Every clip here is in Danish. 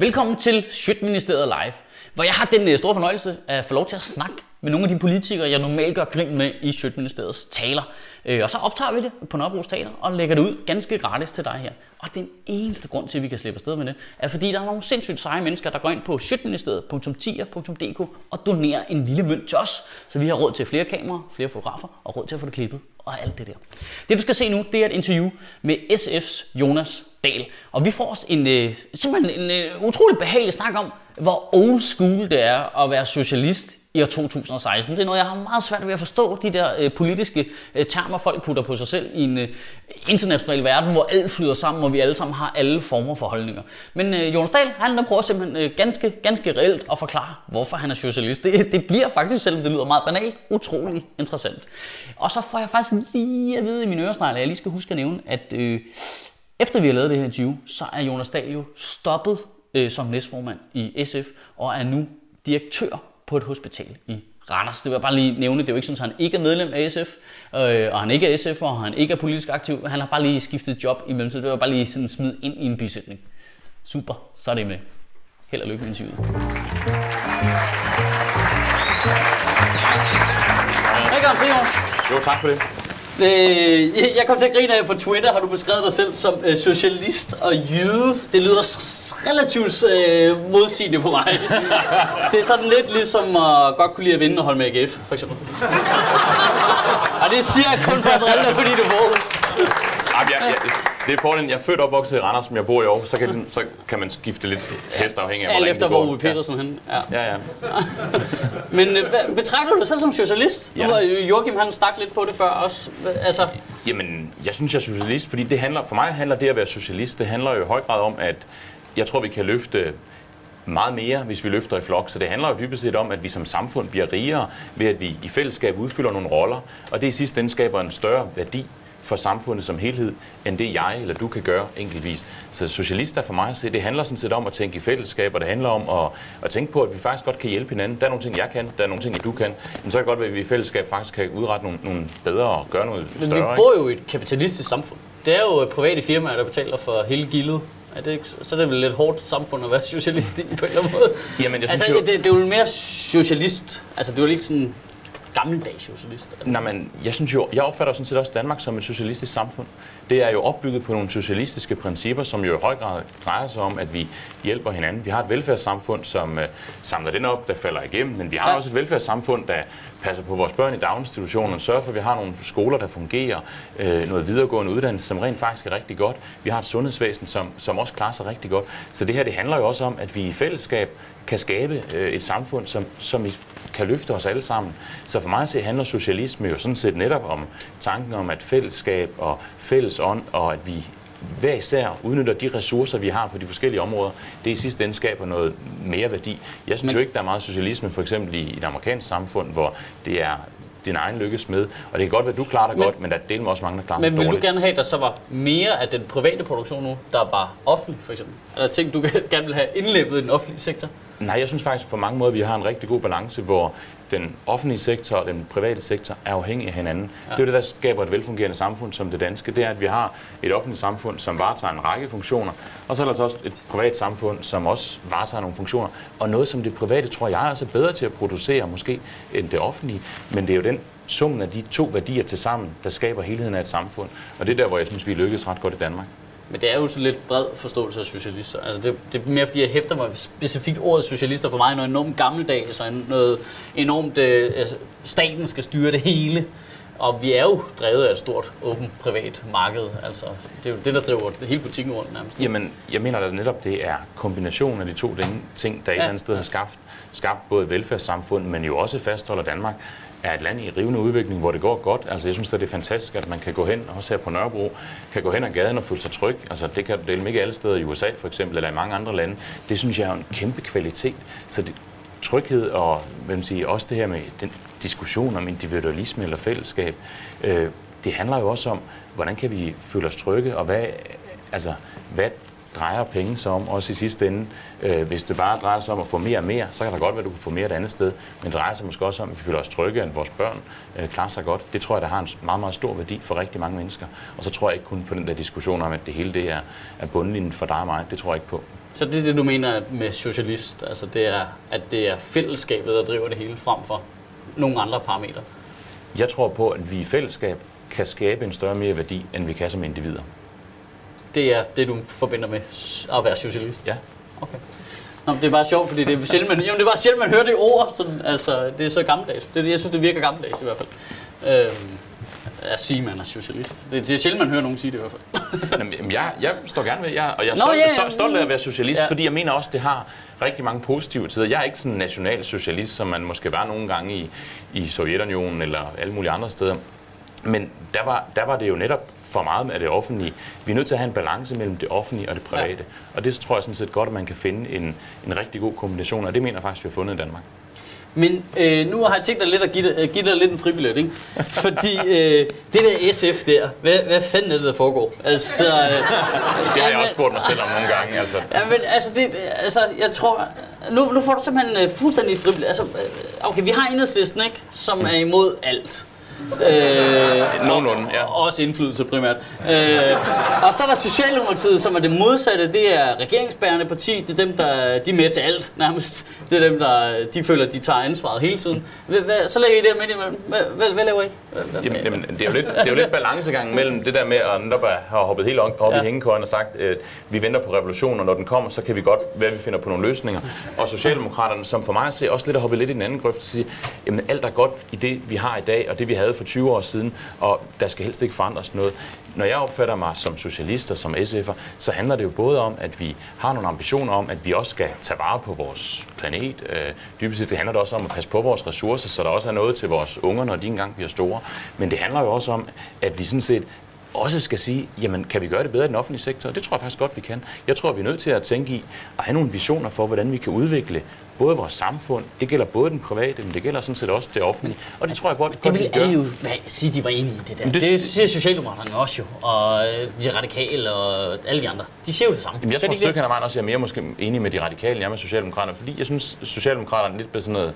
Velkommen til Sjøtministeriet Live, hvor jeg har den øh, store fornøjelse at få lov til at snakke med nogle af de politikere, jeg normalt gør grin med i Sjøtministeriets taler. Øh, og så optager vi det på Nørrebro Teater og lægger det ud ganske gratis til dig her. Og den eneste grund til, at vi kan slippe afsted med det, er fordi der er nogle sindssygt seje mennesker, der går ind på sjøtministeriet.10.dk og donerer en lille mønt til os, så vi har råd til flere kameraer, flere fotografer og råd til at få det klippet og alt det der. Det du skal se nu, det er et interview med SF's Jonas Dahl. Og vi får os en, øh, simpelthen en øh, utrolig behagelig snak om, hvor old school det er at være socialist i år 2016. Det er noget, jeg har meget svært ved at forstå, de der øh, politiske øh, termer, folk putter på sig selv i en øh, international verden, hvor alt flyder sammen, og vi alle sammen har alle former for holdninger. Men øh, Jonas Dahl, han der prøver simpelthen øh, ganske, ganske reelt at forklare, hvorfor han er socialist. Det, det bliver faktisk, selvom det lyder meget banalt, utrolig interessant. Og så får jeg faktisk lige at vide i mine øresnegl, at jeg lige skal huske at nævne, at øh, efter vi har lavet det her interview, så er Jonas Dahl jo stoppet øh, som næstformand i SF, og er nu direktør på et hospital i Randers. Det vil jeg bare lige nævne. Det er jo ikke sådan, at han ikke er medlem af SF, øh, og han ikke er SF, og han ikke er politisk aktiv. Han har bare lige skiftet job i mellemtiden. Det vil jeg bare lige sådan smide ind i en bisætning. Super, så er det med. Held og lykke med interviewet. Velkommen til, Jonas. Jo, tak for det. Øh, jeg kom til at grine af på Twitter, har du beskrevet dig selv som øh, socialist og jyde. Det lyder relativt øh, modsigende på mig. det er sådan lidt ligesom at godt kunne lide at vinde og holde med AGF, for eksempel. og det siger jeg kun for at drille dig, fordi du er Aarhus. Jamen, jeg, jeg, det er fordelen, jeg er født og opvokset i Randers, som jeg bor i Aarhus, så kan, ligesom, så kan man skifte lidt hest afhængig af, Alt hvordan efter, det går. hvor Uwe Petersen ja. han er. Ja, ja. Men øh, hvad- betragter du dig selv som socialist? Ja. Nu har Joachim han stak lidt på det før også. Hva- Altså, Jamen, jeg synes, jeg er socialist, fordi det handler, for mig handler det at være socialist, det handler jo i høj grad om, at jeg tror, vi kan løfte meget mere, hvis vi løfter i flok. Så det handler jo dybest set om, at vi som samfund bliver rigere, ved at vi i fællesskab udfylder nogle roller, og det i sidste ende skaber en større værdi for samfundet som helhed, end det jeg eller du kan gøre enkeltvis. Så socialist er for mig at se, det handler sådan set om at tænke i fællesskab, og det handler om at, at tænke på, at vi faktisk godt kan hjælpe hinanden. Der er nogle ting, jeg kan, der er nogle ting, du kan. Men så er det godt, at vi i fællesskab faktisk kan udrette nogle, nogle bedre og gøre noget men større. vi ikke? bor jo i et kapitalistisk samfund. Det er jo private firmaer, der betaler for hele gildet. Er det ikke, så er det vel et hårdt samfund at være socialist i på en eller anden måde. Jamen, jeg synes altså, jo- det, det er jo mere socialist. Altså, det er jo ikke sådan gammeldags socialist. Nej, men jeg synes jo, jeg opfatter sådan set også Danmark som et socialistisk samfund. Det er jo opbygget på nogle socialistiske principper, som jo i høj grad drejer sig om, at vi hjælper hinanden. Vi har et velfærdssamfund, som øh, samler den op, der falder igennem, men vi har Ja. også et velfærdssamfund, der passer på vores børn i daginstitutionerne, sørger for, at vi har nogle skoler, der fungerer, øh, noget videregående uddannelse, som rent faktisk er rigtig godt. Vi har et sundhedsvæsen, som, som også klarer sig rigtig godt. Så det her, det handler jo også om, at vi i fællesskab kan skabe øh, et samfund, som, som kan løfte os alle sammen. Så for mig at se handler socialisme jo sådan set netop om tanken om, at fællesskab og fælles ånd, og at vi hver især udnytter de ressourcer, vi har på de forskellige områder, det i sidste ende skaber noget mere værdi. Jeg synes Men- Men... jo ikke, der er meget socialisme for eksempel i et amerikansk samfund, hvor det er din egen lykkes med. Og det kan godt være, at du klarer dig Men- godt, men der er delt med også mange, der klarer Men sig vil du dårligt. gerne have, at der så var mere af den private produktion nu, der var offentlig, for eksempel? Er der ting, du gerne vil have indlæbet i den offentlige sektor? Nej, jeg synes faktisk på mange måder, at vi har en rigtig god balance, hvor den offentlige sektor og den private sektor er afhængige af hinanden. Ja. Det er det, der skaber et velfungerende samfund som det danske. Det er, at vi har et offentligt samfund, som varetager en række funktioner, og så er der altså også et privat samfund, som også varetager nogle funktioner. Og noget, som det private, tror jeg, er også bedre til at producere måske end det offentlige. Men det er jo den summen af de to værdier til sammen, der skaber helheden af et samfund. Og det er der, hvor jeg synes, vi lykkes ret godt i Danmark. Men det er jo så lidt bred forståelse af socialister. Altså det, det er mere fordi, jeg hæfter mig specifikt ordet socialister for mig er noget enormt gammeldags og noget enormt, øh, altså, staten skal styre det hele. Og vi er jo drevet af et stort, åbent, privat marked. Altså, det er jo det, der driver hele butikken rundt nærmest. Jamen, jeg mener at netop, det er kombinationen af de to ting- der et Ja. eller andet sted har skabt, skabt både et velfærdssamfund, men jo også fastholder Danmark er et land i rivende udvikling, hvor det går godt. Altså, jeg synes, det er fantastisk, at man kan gå hen, også her på Nørrebro, kan gå hen ad gaden og føle sig tryg. Altså, det kan du dele ikke alle steder i USA, for eksempel, eller i mange andre lande. Det synes jeg er en kæmpe kvalitet. Så det, tryghed og hvad man siger, også det her med den diskussion om individualisme eller fællesskab, øh, det handler jo også om, hvordan kan vi føle os trygge, og hvad, altså, hvad drejer penge sig om, også i sidste ende. Øh, hvis det bare drejer sig om at få mere og mere, så kan der godt være, at du kan få mere et andet sted, men det drejer sig måske også om, at vi føler os trygge, at vores børn øh, klarer sig godt. Det tror jeg, der har en meget, meget stor værdi for rigtig mange mennesker. Og så tror jeg ikke kun på den der diskussion om, at det hele det er, er bundlinjen for dig og mig. Det tror jeg ikke på. Så det er det, du mener med socialist? Altså det er, at det er fællesskabet, der driver det hele frem for nogle andre parametre? Jeg tror på, at vi i fællesskab kan skabe en større mere værdi, end vi kan som individer. Det er det, du forbinder med at være socialist? Ja. Okay. Nå, det er bare sjovt, fordi det er sjældent, man, jamen, det er bare sjældent, man hører det ord. Sådan, altså, det er så gammeldags. Det, det, jeg synes, det virker gammeldags i hvert fald. Øhm, at sige, man er socialist. Det, det er sjældent, man hører nogen sige det i hvert fald. Jamen, jeg, jeg står gerne ved, jeg, og jeg er Nå, stolt, ja, ja. stolt, stolt af at være socialist, ja. fordi jeg mener også, det har rigtig mange positive tider. Jeg er ikke sådan en national socialist, som man måske var nogle gange i, i Sovjetunionen eller alle mulige andre steder. Men der var, der var det jo netop for meget af det offentlige. Vi er nødt til at have en balance mellem det offentlige og det private. Ja. Og det tror jeg sådan set godt, at man kan finde en, en rigtig god kombination, og det mener jeg faktisk, vi har fundet i Danmark. Men øh, nu har jeg tænkt dig lidt at give dig, øh, give dig lidt en fribillet, ikke? Fordi øh, det der SF der, hvad, hvad fanden er det, der foregår? Altså, øh, Det har jeg også spurgt mig selv om nogle gange. Altså. Ja, men altså, det, altså, jeg tror... Nu, nu får du simpelthen øh, fuldstændig fribillet. Altså, øh, okay, vi har enhedslisten, ikke? Som er imod alt. Øh, Nogenlunde, ja. og også indflydelse primært. Øh, og så er der Socialdemokratiet, som er det modsatte. Det er regeringsbærende parti. Det er dem, der de er med til alt nærmest. Det er dem, der de føler, at de tager ansvaret hele tiden. Hvad, så lægger I der midt imellem. Hvad, hvad, laver I? Hvad, Jamen, jamen, det, er jo lidt, det er jo lidt balancegangen mellem det der med at netop at have hoppet helt op Ja. i hængekøjen og sagt, at vi venter på revolutionen, og når den kommer, så kan vi godt være, at vi finder på nogle løsninger. Og Socialdemokraterne, som for mig at se, også lidt har hoppet lidt i den anden grøft, og sige, jamen alt er godt i det, vi har i dag, og det vi havde for 20 år siden, og der skal helst ikke forandres noget. Når jeg opfatter mig som socialist og som SF'er, så handler det jo både om, at vi har nogle ambitioner om, at vi også skal tage vare på vores planet. Øh, dybest set det handler det også om at passe på vores ressourcer, så der også er noget til vores unger, når de engang bliver store. Men det handler jo også om, at vi sådan set også skal sige, jamen kan vi gøre det bedre i den offentlige sektor? Det tror jeg faktisk godt, vi kan. Jeg tror, vi er nødt til at tænke i at have nogle visioner for, hvordan vi kan udvikle både vores samfund, det gælder både den private, men det gælder sådan set også det offentlige. Og det tror jeg godt, Det vi vil alle jo sige, de var enige i det der. Men Det, det- det siger Socialdemokraterne også jo, og øh, de radikale og alle de andre. De siger jo det samme. Jamen, jeg tror de et ikke stykke hen ad vejen også, jeg er mere måske enig med de radikale, end jeg er med Socialdemokraterne, fordi jeg synes, Socialdemokraterne lidt bliver sådan noget,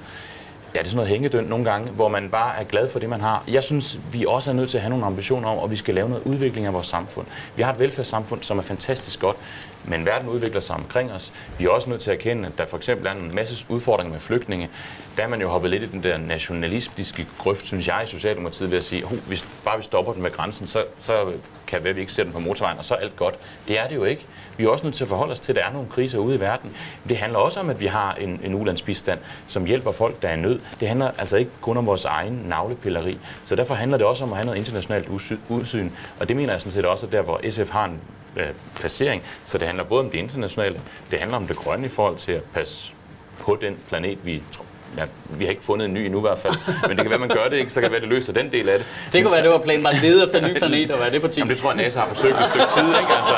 ja, det er sådan noget hængedønt nogle gange, hvor man bare er glad for det, man har. Jeg synes, vi også er nødt til at have nogle ambitioner om, at vi skal lave noget udvikling af vores samfund. Vi har et velfærdssamfund, som er fantastisk godt, men verden udvikler sig omkring os. Vi er også nødt til at erkende, at der for eksempel er en masse udfordringer med flygtninge. Der er man jo hoppet lidt i den der nationalistiske grøft, synes jeg, i Socialdemokratiet ved at sige, at hvis bare vi stopper den med grænsen, så, så kan være, vi ikke sætte den på motorvejen, og så er alt godt. Det er det jo ikke. Vi er også nødt til at forholde os til, at der er nogle kriser ude i verden. Men det handler også om, at vi har en, en ulandsbistand, som hjælper folk, der er i nød. Det handler altså ikke kun om vores egen navlepilleri. Så derfor handler det også om at have noget internationalt udsyn- Og det mener jeg sådan set også, at der, hvor SF har en øh, placering. Så det handler både om det internationale, det handler om det grønne i forhold til at passe på den planet, vi tror, Ja, vi har ikke fundet en ny endnu i hvert fald, men det kan være, man gør det ikke, så kan det være, det løser den del af det. Det Men kunne så- være, det var planen at lede efter en ny planet og være det parti. Jamen, det tror jeg, NASA har forsøgt et stykke tid, ikke? Altså.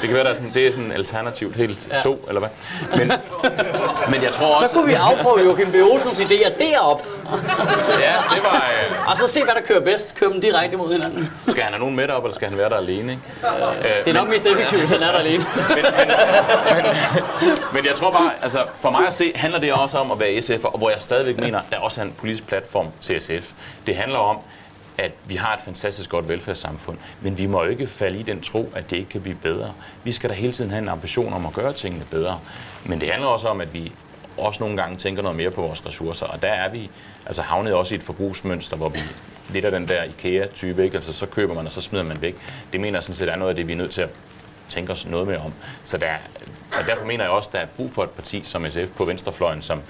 Det kan være, der er sådan, det er sådan alternativt helt Ja. to, eller hvad? Men, men jeg tror også... Så kunne vi afprøve Joachim B. Olsens idéer derop, Ja, det var... Øh, og så se, hvad der kører bedst. Køre dem direkte mod hinanden. skal han have nogen med derop, eller skal han være der alene, ikke? Det er nok mest effektivt, hvis han er der alene. Men, men, men, men jeg tror bare, altså for mig at se, handler det også om at være SF, og hvor jeg stadigvæk mener, der også er en politisk platform til SF. Det handler om, at vi har et fantastisk godt velfærdssamfund, men vi må jo ikke falde i den tro, at det ikke kan blive bedre. Vi skal da hele tiden have en ambition om at gøre tingene bedre. Men det handler også om, at vi også nogle gange tænker noget mere på vores ressourcer, og der er vi altså havnet også i et forbrugsmønster, hvor vi lidt af den der IKEA-type, ikke? Altså så køber man, og så smider man væk. Det mener jeg sådan set er noget af det, vi er nødt til at tænke os noget mere om. Så der, og derfor mener jeg også, at der er brug for et parti som SF på venstrefløjen, som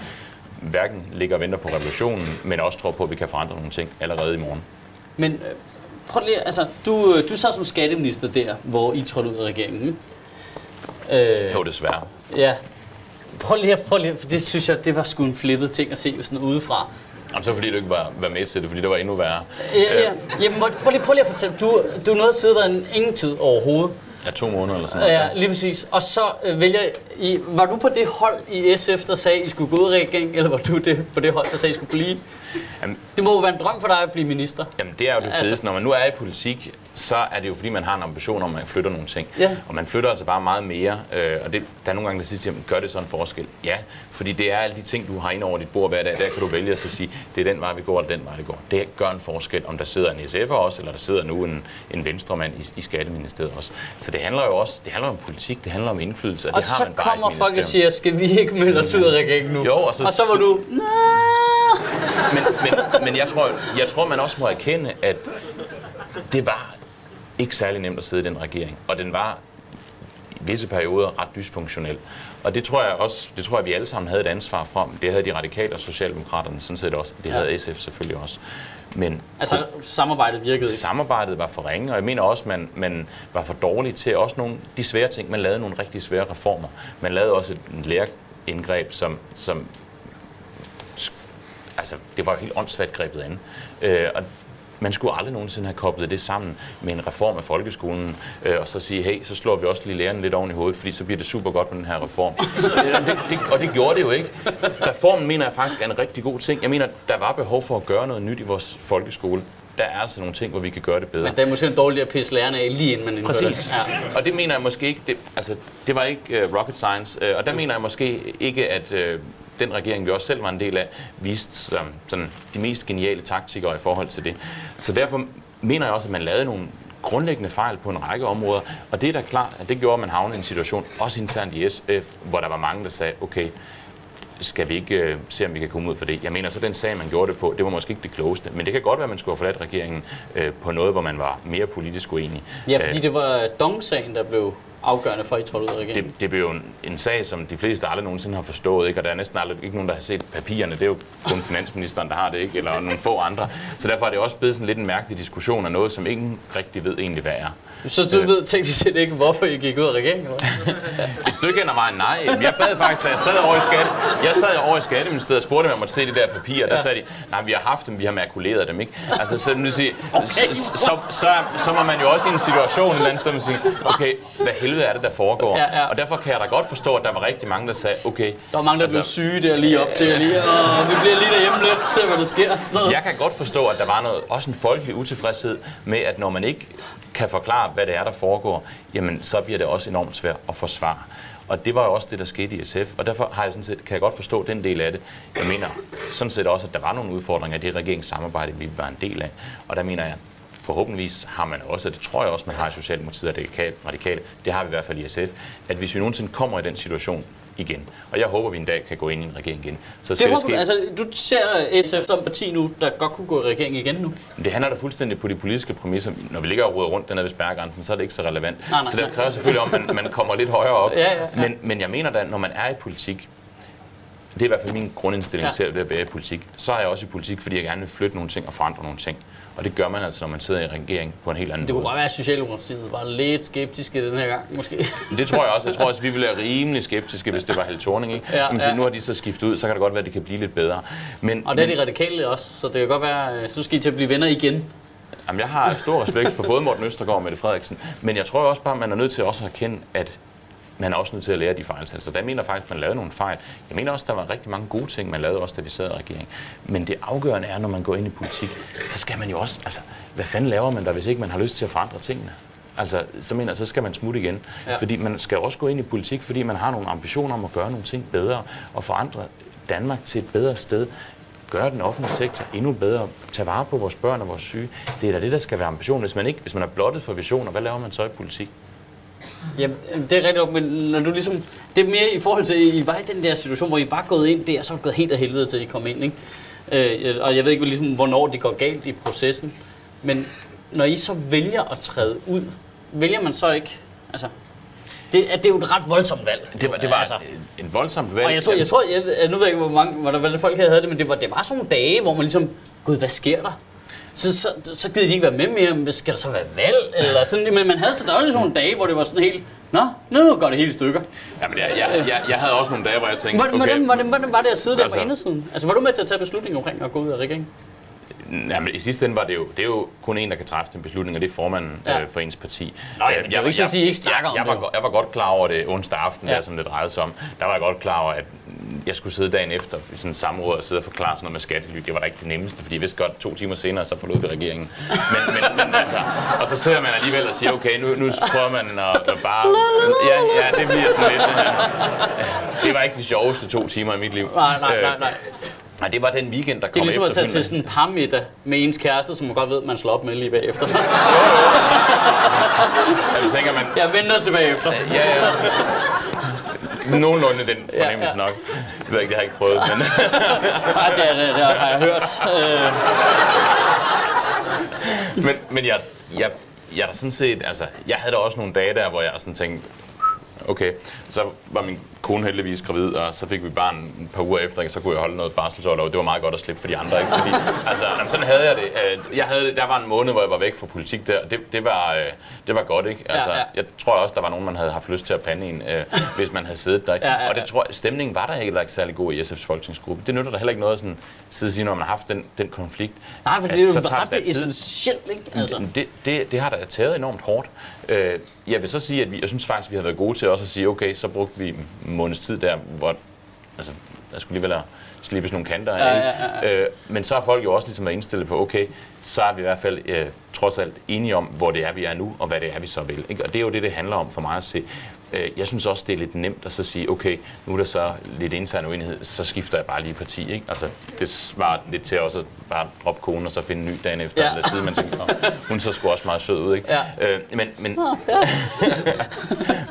hverken ligger og venter på revolutionen, men også tror på, at vi kan forandre nogle ting allerede i morgen. Men øh, prøv lige, altså, du, du sad som skatteminister der, hvor I trådte ud af regeringen. Øh, Jo, desværre. ja. Prøv lige, prøv lige, for det synes jeg, det var sgu en flippet ting at se sådan udefra. Jamen, så fordi du ikke var, var med til det, fordi det var endnu værre. Ja, ja. Jamen, hvor- prøv lige, prøv lige at fortælle, du, du nåede at sidde der en, ingen tid overhovedet. Ja, to måneder eller sådan noget. Ja, lige præcis. Og så øh, vælger I, var du på det hold i SF, der sagde, I skulle gå ud af regeringen, eller var du det, på det hold, der sagde, I skulle blive? Jamen, Det må jo være en drøm for dig at blive minister. Jamen, det er jo det Altså- fedeste. Når man nu er i politik, så er det jo fordi, man har en ambition om, at man flytter nogle ting. Ja. Og man flytter altså bare meget mere. Øh, og det, der er nogle gange, der siger, jamen, gør det sådan en forskel? Ja, fordi det er alle de ting, du har ind over dit bord hver dag. Der kan du vælge at så sige, det er den vej, vi går, eller den vej, det går. Det gør en forskel, om der sidder en SF'er også, eller der sidder nu en, en venstremand i, i Skatteministeriet også. Så det handler jo også det handler om politik, det handler om indflydelse, og, Og det har så man bare kommer i et folk og siger, skal vi ikke melde os ud af regeringen nu? Jo, og så- og så var du, Nå. Men, men, men jeg, tror, jeg tror, man også må erkende, at det var ikke særlig nemt at sidde i den regering. Og den var i visse perioder ret dysfunktionel. Og det tror jeg også, det tror jeg, vi alle sammen havde et ansvar for. Det havde de radikale og socialdemokraterne sådan set også. Det Ja. havde SF selvfølgelig også. Men Altså, samarbejdet virkede ikke. samarbejdet var for ringe, og jeg mener også, man, man var for dårlig til også nogle de svære ting. Man lavede nogle rigtig svære reformer. Man lavede også et lærerindgreb, som, som altså, det var jo helt åndssvagt grebet an. Øh, og man skulle aldrig nogensinde have koblet det sammen med en reform af folkeskolen, øh, og så sige, hey, så slår vi også lige lærerne lidt oven i hovedet, fordi så bliver det super godt med den her reform. Øh, det, det, og det gjorde det jo ikke. Reformen mener jeg faktisk er en rigtig god ting. Jeg mener, der var behov for at gøre noget nyt i vores folkeskole. Der er altså nogle ting, hvor vi kan gøre det bedre. Men det er måske dårligt at pisse lærerne af, lige inden man indfører Præcis. det. Ja. Og det mener jeg måske ikke, det, altså, det var ikke uh, rocket science, uh, og der mener jeg måske ikke, at uh, den regering, vi også selv var en del af, viste som sådan, de mest geniale taktikere i forhold til det. Så derfor mener jeg også, at man lavede nogle grundlæggende fejl på en række områder, og det er da klart, at det gjorde, at man havnede i en situation, også internt i SF, hvor der var mange, der sagde, okay, skal vi ikke øh, se, om vi kan komme ud for det. Jeg mener, så den sag, man gjorde det på, det var måske ikke det klogeste. Men det kan godt være, at man skulle have forladt regeringen øh, på noget, hvor man var mere politisk uenig. ja, fordi det var Dong-sagen, der blev afgørende for, at I trådte ud af regeringen. det, det blev jo en, en sag, som de fleste aldrig nogensinde har forstået, ikke? og der er næsten aldrig ikke nogen, der har set papirerne. Det er jo kun finansministeren, der har det, ikke? eller nogle få andre. Så derfor er det også blevet sådan lidt en mærkelig diskussion af noget, som ingen rigtig ved egentlig, hvad er. Så du ved teknisk set ikke, hvorfor I gik ud af regeringen? Et stykke hen ad vejen, nej. Jeg bad faktisk, da jeg sad over i, skatte, jeg sad over i Skatteministeriet og spurgte, om jeg måtte se de der papirer. Der sagde de, nej, vi har haft dem, vi har makuleret dem, ikke? Altså, så, vil sige, Okay. så, så, så, så, må man jo også i en situation et eller andet sted, man siger, okay, hvad helvede er det, der foregår? Ja, ja. Og derfor kan jeg da godt forstå, at der var rigtig mange, der sagde, okay, Der var mange, der blev Altså- syge der lige op til. Lige, Åh, vi bliver lige derhjemme lidt, se hvad der sker. Sådan noget. Jeg kan godt forstå, at der var noget, også en folkelig utilfredshed med, at når man ikke kan forklare, hvad det er, der foregår, jamen så bliver det også enormt svært at forsvare. Og det var jo også det, der skete i SF, og derfor har jeg sådan set, kan jeg godt forstå den del af det. Jeg mener sådan set også, at der var nogle udfordringer i det regeringssamarbejde, vi var en del af. Og der mener jeg, forhåbentligvis har man også, og det tror jeg også, man har i Socialdemokratiet og det radikale, det har vi i hvert fald i SF, at hvis vi nogensinde kommer i den situation igen, og jeg håber, vi en dag kan gå ind i en regering igen, så skal Det det, ske. altså, du ser SF som parti nu, der godt kunne gå i regering igen nu. Men Det handler da fuldstændig på de politiske præmisser. Når vi ligger og ruder rundt dernede ved spærregrænsen, så er det ikke så relevant. Nej, nej, så det kræver selvfølgelig om, man, man kommer lidt højere op. Ja, ja, ja. Men, men jeg mener da, når man er i politik, det er i hvert fald min grundindstilling ja. til at være i politik, så er jeg også i politik, fordi jeg gerne vil flytte nogle ting og forandre nogle ting. Og det gør man altså, når man sidder i regering på en helt anden Det kunne måde. bare være, at Socialdemokratiet var lidt skeptiske den her gang, måske. Men det tror jeg også. Jeg tror også, vi ville være rimelig skeptiske, hvis det var Helle Thorning. Ikke? Ja, Jamen, så ja. Nu har de så skiftet ud, så kan det godt være, at det kan blive lidt bedre. Men, Og det er men- de radikale også, så det kan godt være, øh, så skal I til at blive venner igen. Jamen, jeg har stor respekt for både Morten Østergaard og Mette Frederiksen, men jeg tror også bare, at man er nødt til også at erkende, at man er også nødt til at lære de fejltagelser. Der mener jeg faktisk, at man lavede nogle fejl. Jeg mener også, at der var rigtig mange gode ting, man lavede også, da vi sad i regering. Men det afgørende er, når man går ind i politik, så skal man jo også, altså, hvad fanden laver man der, hvis ikke man har lyst til at forandre tingene? Altså, så mener jeg, så skal man smutte igen. Ja. Fordi man skal også gå ind i politik, fordi man har nogle ambitioner om at gøre nogle ting bedre og forandre Danmark til et bedre sted gøre den offentlige sektor endnu bedre, tage vare på vores børn og vores syge. Det er da det, der skal være ambitionen. Hvis man, ikke, hvis man er blottet for visioner, hvad laver man så i politik? Ja, det er rigtigt nok, men når du ligesom, det er mere i forhold til, I var i den der situation, hvor I var gået ind der, og så er det gået helt af helvede til, at I kom ind, ikke? Øh, og jeg ved ikke, ligesom, hvornår det går galt i processen, men når I så vælger at træde ud, vælger man så ikke, altså, det, er, det er jo et ret voldsomt valg. Det var, det var altså, en voldsomt valg. og jeg tror, jeg, tror jeg, nu ved jeg ikke, hvor mange, hvordan, hvordan folk havde det, men det var, det var sådan nogle dage, hvor man ligesom, gud, hvad sker der? Så, så, så gider de ikke være med mere, men skal der så være valg? Eller sådan, men man havde så var ligesom nogle dage, hvor det var sådan helt, nå, nu går det helt i stykker. Jamen, jeg, jeg, jeg, jeg havde også nogle dage, hvor jeg tænkte, Hvordan, hvordan, hvordan, hvordan var det at sidde der på Altså- indersiden? Altså, var du med til at tage beslutningen omkring at gå ud af regeringen? Jamen, i sidste ende var det jo, det er jo kun en, der kan træffe den beslutning, og det er formanden Ja. øh, for ens parti. Nå, ja, Øh, men det er jo ikke at sige, ikke jeg, om jeg, var, jeg var godt klar over det onsdag aften, Ja. der, som det drejede sig om. Der var jeg godt klar over, at jeg skulle sidde dagen efter i sådan en samråd og sidde og forklare sådan noget med skattely. Det var da ikke det nemmeste, fordi jeg vidste godt, to timer senere, så forlod vi regeringen. Men, men, men altså, og så sidder man alligevel og siger, okay, nu, nu prøver man at, at bare... Ja, ja, det bliver sådan lidt... Det var ikke de sjoveste to timer i mit liv. Nej, nej, nej, nej. Nej, det var den weekend, der kom Det er ligesom at tage til sådan en parmiddag med ens kæreste, som man godt ved, man slår op med lige bagefter. Ja, du tænker man, Jeg venter tilbage efter. ja, ja. Nogenlunde den fornemmelse Ja, ja. nok. Det ved jeg ikke, det har jeg ikke prøvet, men... Ej, det, er- det, det har jeg hørt. Øh, Men, men jeg, jeg, jeg da sådan set, altså, jeg havde da også nogle dage der, hvor jeg sådan tænkte, okay, så var min kone heldigvis gravid, og så fik vi barn et par uger efter, ikke? så kunne jeg holde noget barselsorlov. Det var meget godt at slippe for de andre, ikke? Fordi, altså, jamen, sådan havde jeg det. Øh, Jeg havde, der var en måned, hvor jeg var væk fra politik der, og det, det, var, øh, det var godt, ikke? Altså, ja. Jeg tror også, der var nogen, man havde haft lyst til at pande en, øh, hvis man havde siddet der, ikke? Ja, ja, Og det ja. tror jeg, stemningen var der heller ikke særlig god i SF's folketingsgruppe. Det nytter der heller ikke noget at sådan, sidde og sige, når man har haft den, den konflikt. nej, for det er jo ret essentielt, ikke? Altså. Altså. Det, det, det har da taget enormt hårdt. Øh, jeg vil så sige, at vi, jeg synes faktisk, vi har været gode til også at sige, okay, så brugte vi en måneds tid der, hvor altså, der skulle alligevel slippes nogle kanter af. Ja, ikke? ja, Øh, men så har folk jo også ligesom indstillet på, okay, så er vi i hvert fald øh, trods alt enige om, hvor det er, vi er nu, og hvad det er, vi så vil. Ikke? Og det er jo det, det handler om for mig at se. Øh, jeg synes også, det er lidt nemt at så sige, okay, nu er der så lidt intern uenighed, så skifter jeg bare lige parti. Ikke? Altså, det svarer lidt til også at bare droppe konen og så finde en ny dagen efter, Ja. eller side, man tænker, "Nå, hun så sgu også meget sød ud. Ikke? Ja. Øh, men, men,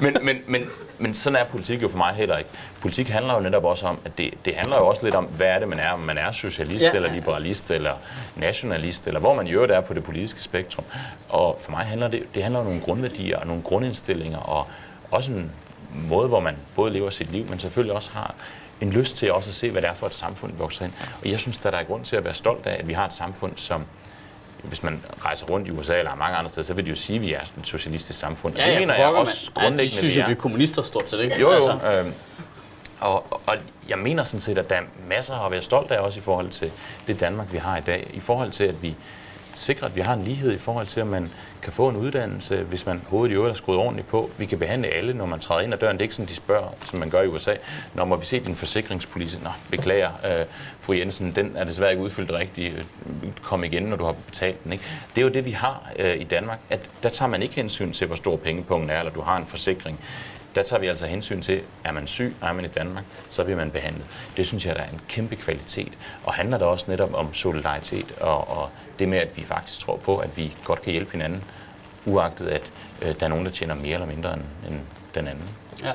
men, men, men, men sådan er politik jo for mig heller ikke. Politik handler jo netop også om, at det, det handler jo også lidt om, hvad er det, man er. Om man er socialist, ja. eller liberalist, eller nationalist, eller hvor man i øvrigt er på det politiske spektrum. Og for mig handler det, det handler om nogle grundværdier og nogle grundindstillinger, og også en måde, hvor man både lever sit liv, men selvfølgelig også har en lyst til også at se, hvad det er for et samfund, vi vokser ind. Og jeg synes, at der er grund til at være stolt af, at vi har et samfund, som hvis man rejser rundt i USA eller mange andre steder, så vil de jo sige, at vi er et socialistisk samfund. Ja, det ja, mener for jeg også mand. Ja, grundlæggende, de synes vi jo, er. vi er kommunister stort set, ikke? Jo, jo. Altså. Øhm, og, og jeg mener sådan set, at der er masser at være stolt af også i forhold til det Danmark, vi har i dag. I forhold til, at vi sikre, at vi har en lighed i forhold til, at man kan få en uddannelse, hvis man hovedet i øvrigt er skruet ordentligt på. Vi kan behandle alle, når man træder ind ad døren. Det er ikke sådan, de spørger, som man gør i USA. Når må vi se din forsikringspolice? Nå, beklager, øh, fru Jensen, den er desværre ikke udfyldt rigtigt. Kom igen, når du har betalt den. Ikke? Det er jo det, vi har øh, i Danmark. At der tager man ikke hensyn til, hvor stor pengepunkten er, eller du har en forsikring. Der tager vi altså hensyn til, er man syg, er man i Danmark, så bliver man behandlet. Det synes jeg, der er en kæmpe kvalitet. Og handler der også netop om solidaritet, og, og det med, at vi faktisk tror på, at vi godt kan hjælpe hinanden, uagtet at øh, der er nogen, der tjener mere eller mindre end, end den anden. Ja.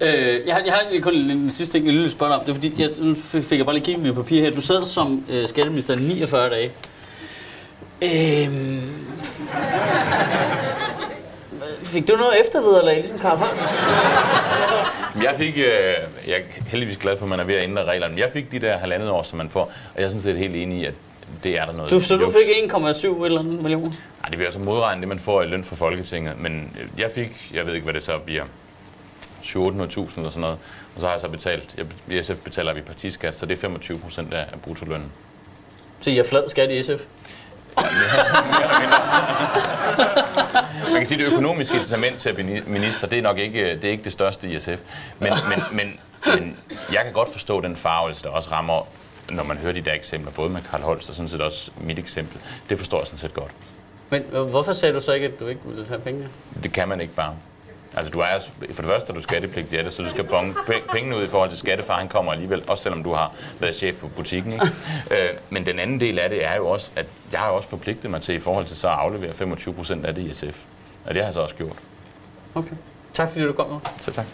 Øh, jeg har, jeg har lige kun en, en sidste ting, jeg lille spørgsmål spørge om. Det er fordi, jeg, nu fik fik jeg bare lige kigget med papir her. Du sad som øh, skatteminister 49 dage. Øh, fik du noget eftervederlag, ligesom Karl Holst? Jeg fik, øh, jeg er heldigvis glad for, at man er ved at ændre reglerne, men jeg fik de der halvandet år, som man får, og jeg er sådan set helt enig i, at det er der noget. Du, så du fik 1,7 eller andet millioner? Ej, det bliver altså modregnet det, man får i løn fra Folketinget, men jeg fik, jeg ved ikke, hvad det så bliver, 700.000 eller sådan noget, og så har jeg så betalt, jeg, i SF betaler vi partiskat, så det er 25 procent af af bruttolønnen. Så I er flad skat i SF? Man kan sige, at det økonomiske incitament til at blive minister, det er nok ikke det, er ikke det største i SF. Men, men, men, men jeg kan godt forstå den farvelse, der også rammer, når man hører de der eksempler, både med Karl Holst og sådan set også mit eksempel. Det forstår jeg sådan set godt. Men øh, hvorfor sagde du så ikke, at du ikke ville have penge? Det kan man ikke bare. Altså, du er, for det første er du skattepligtig af det, så du skal bonge pe- pengene ud i forhold til skattefar. Han kommer alligevel, også selvom du har været chef for butikken. Ikke? øh, men den anden del af det er jo også, at jeg har også forpligtet mig til i forhold til så at aflevere 25 procent af det i SF. Og det har jeg så også gjort. Okay. Tak fordi du kom med. Så tak.